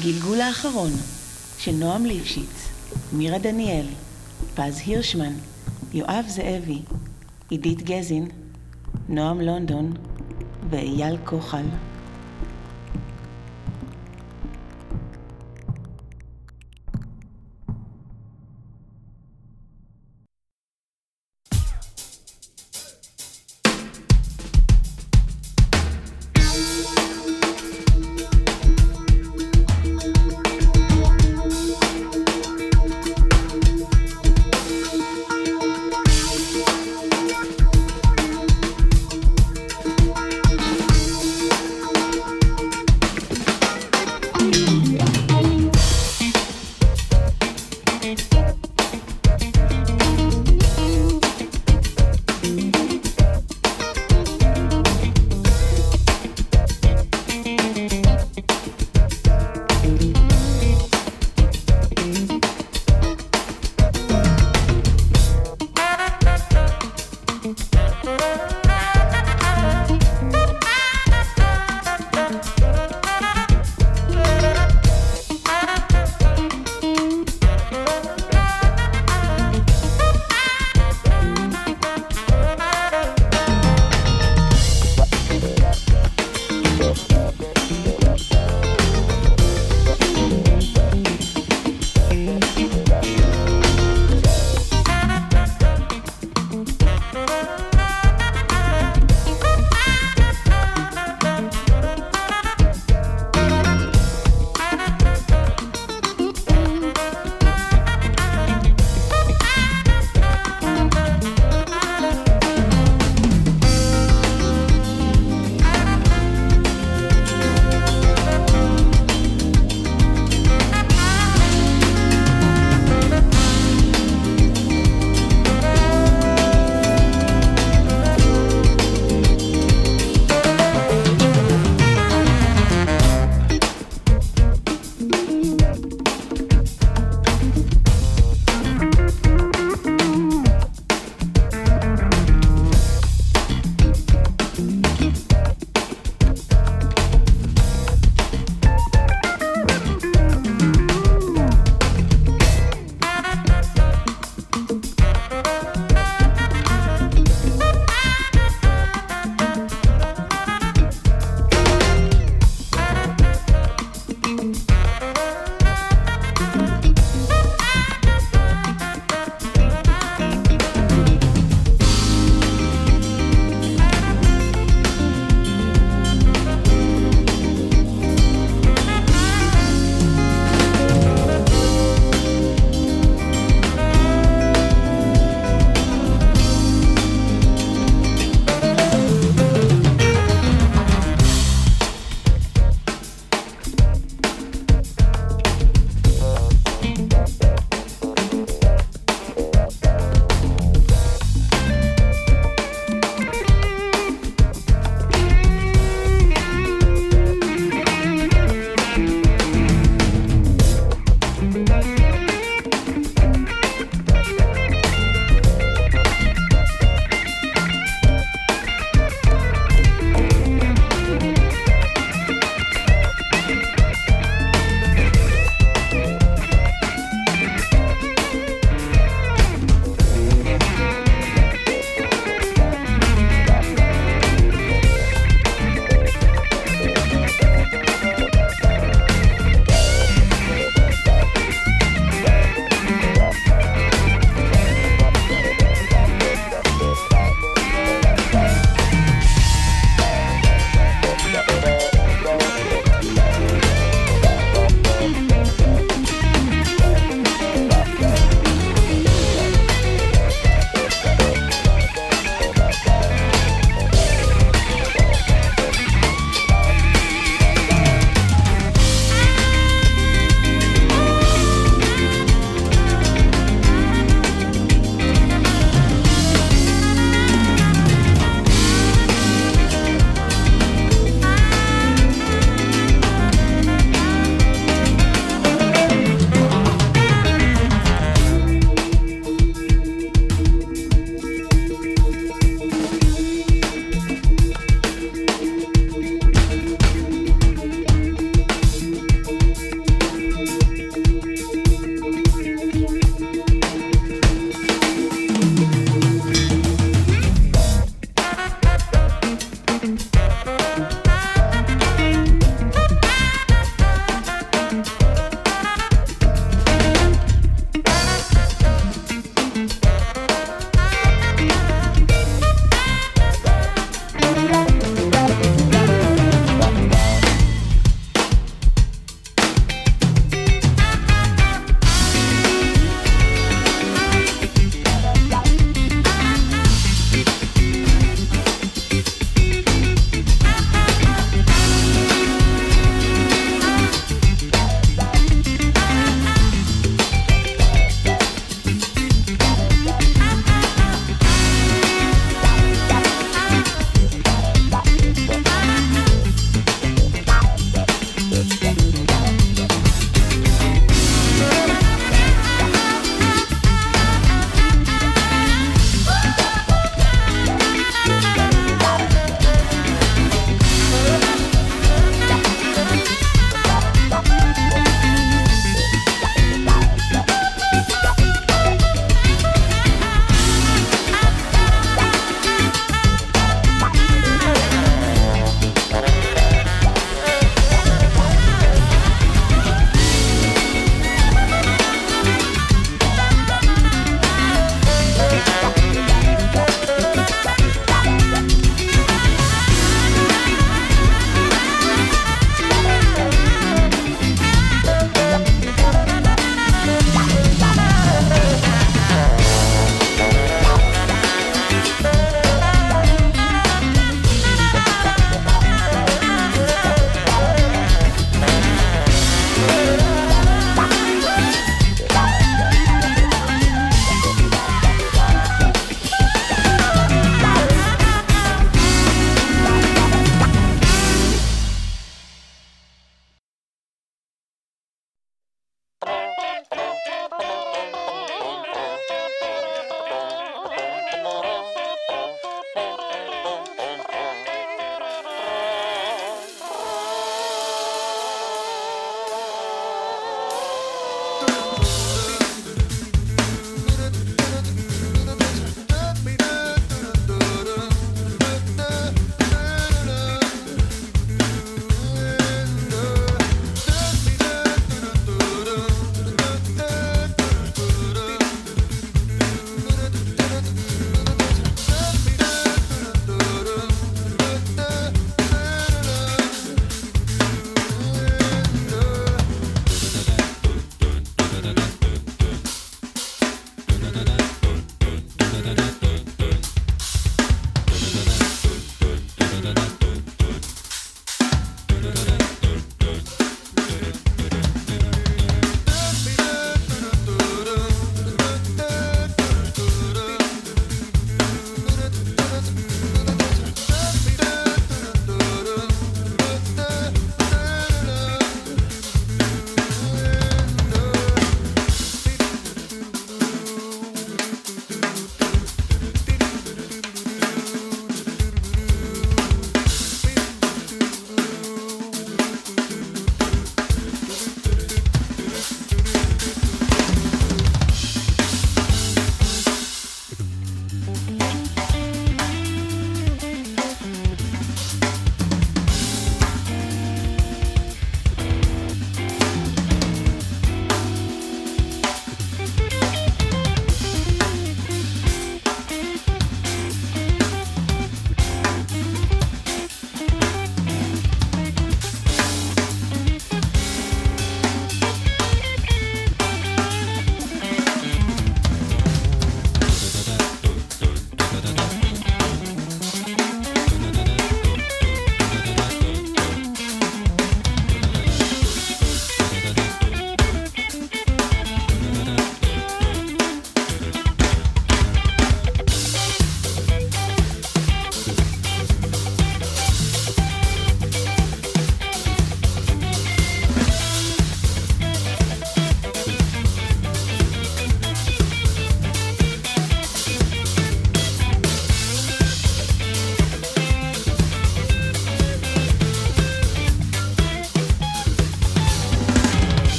הגלגול האחרון של נועם ליפשיץ, מירה דניאל, פז הירשמן, יואב זאבי, עידית גזין, נועם לונדון ואייל כוחל.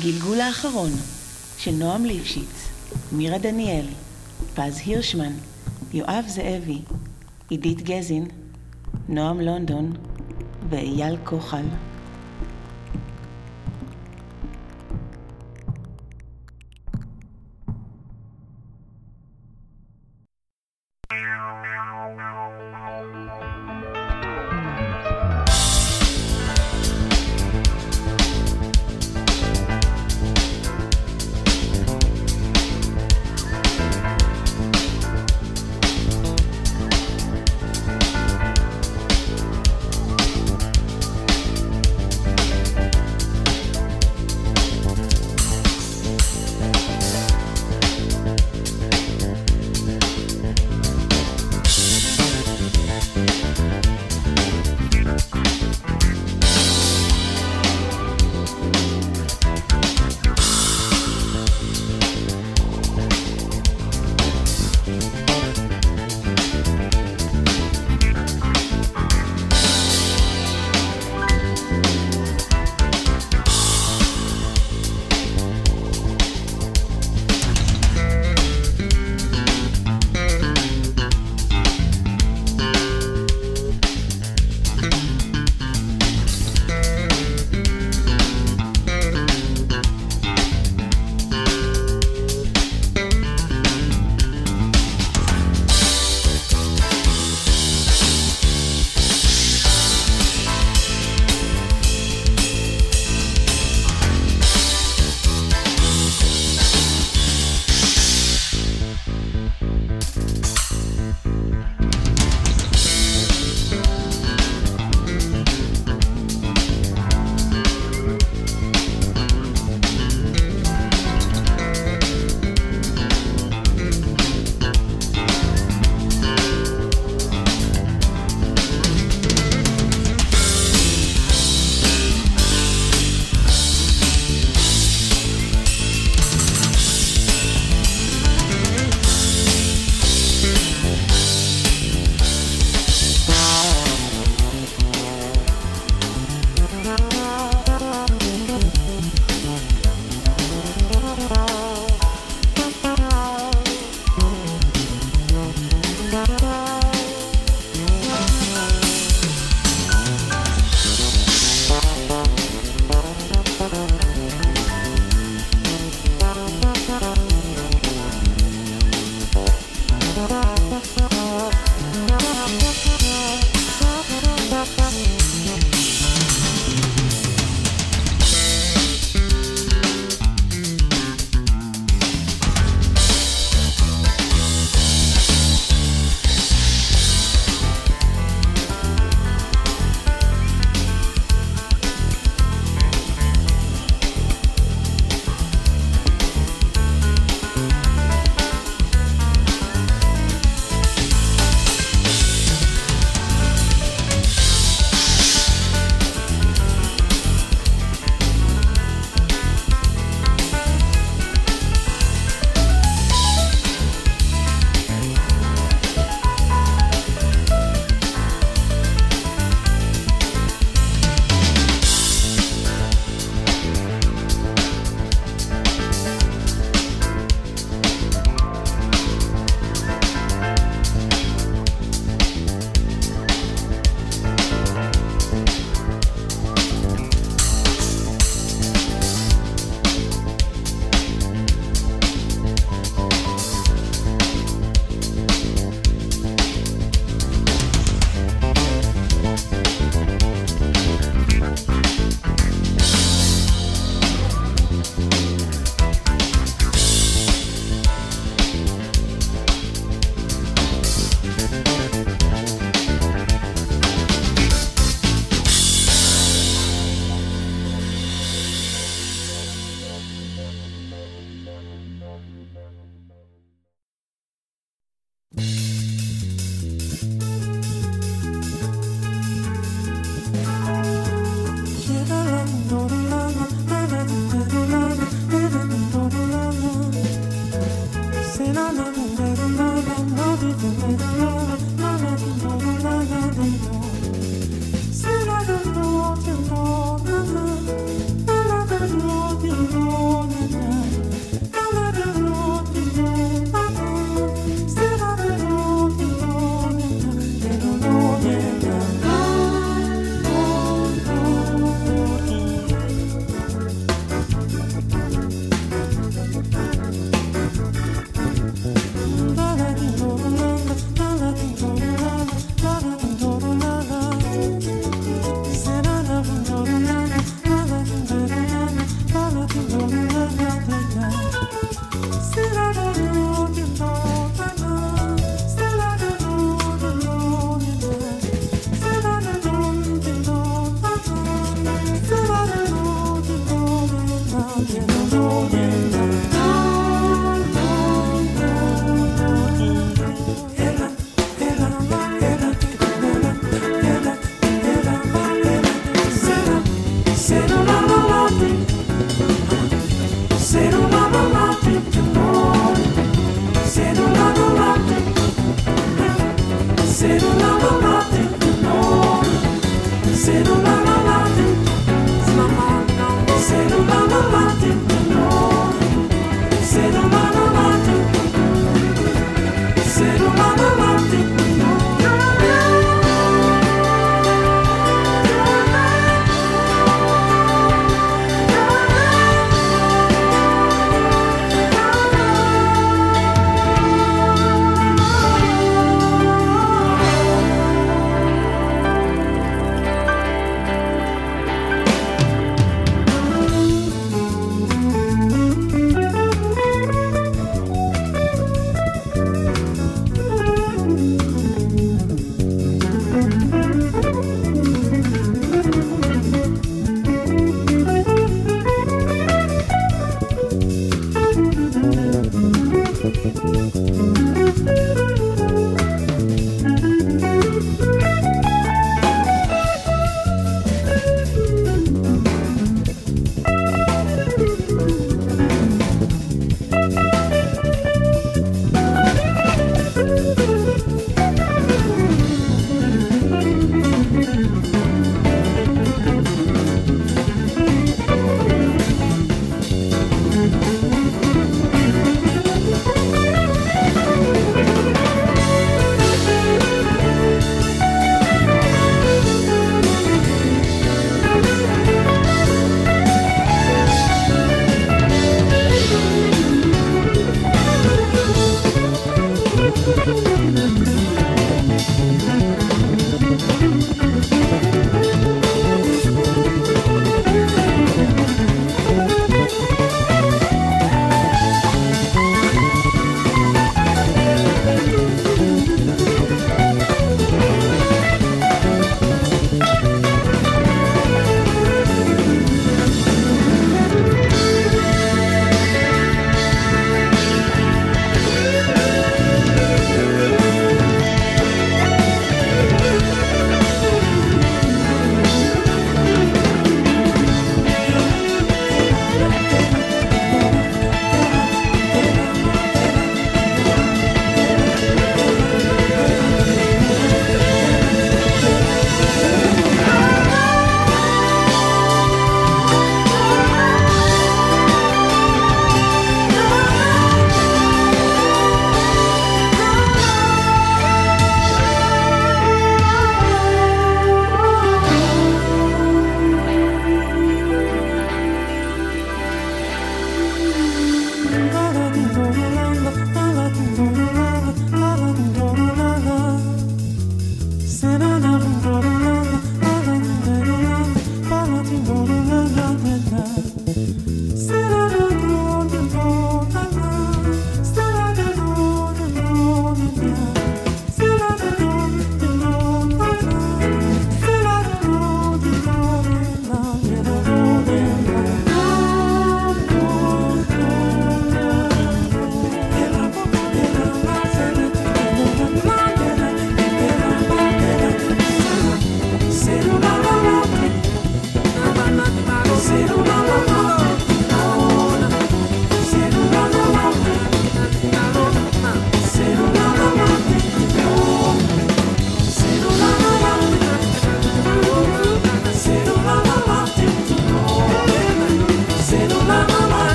הגלגול האחרון של נועם ליפשיץ, מירה דניאל, פז הירשמן, יואב זאבי, עידית גזין, נועם לונדון ואייל כוחל.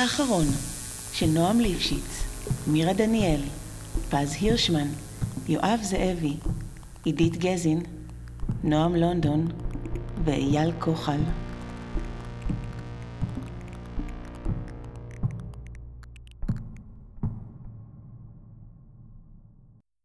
האחרון של נועם ליפשיץ, מירה דניאל, פז הירשמן, יואב זאבי, עידית גזין, נועם לונדון ואייל כוחל.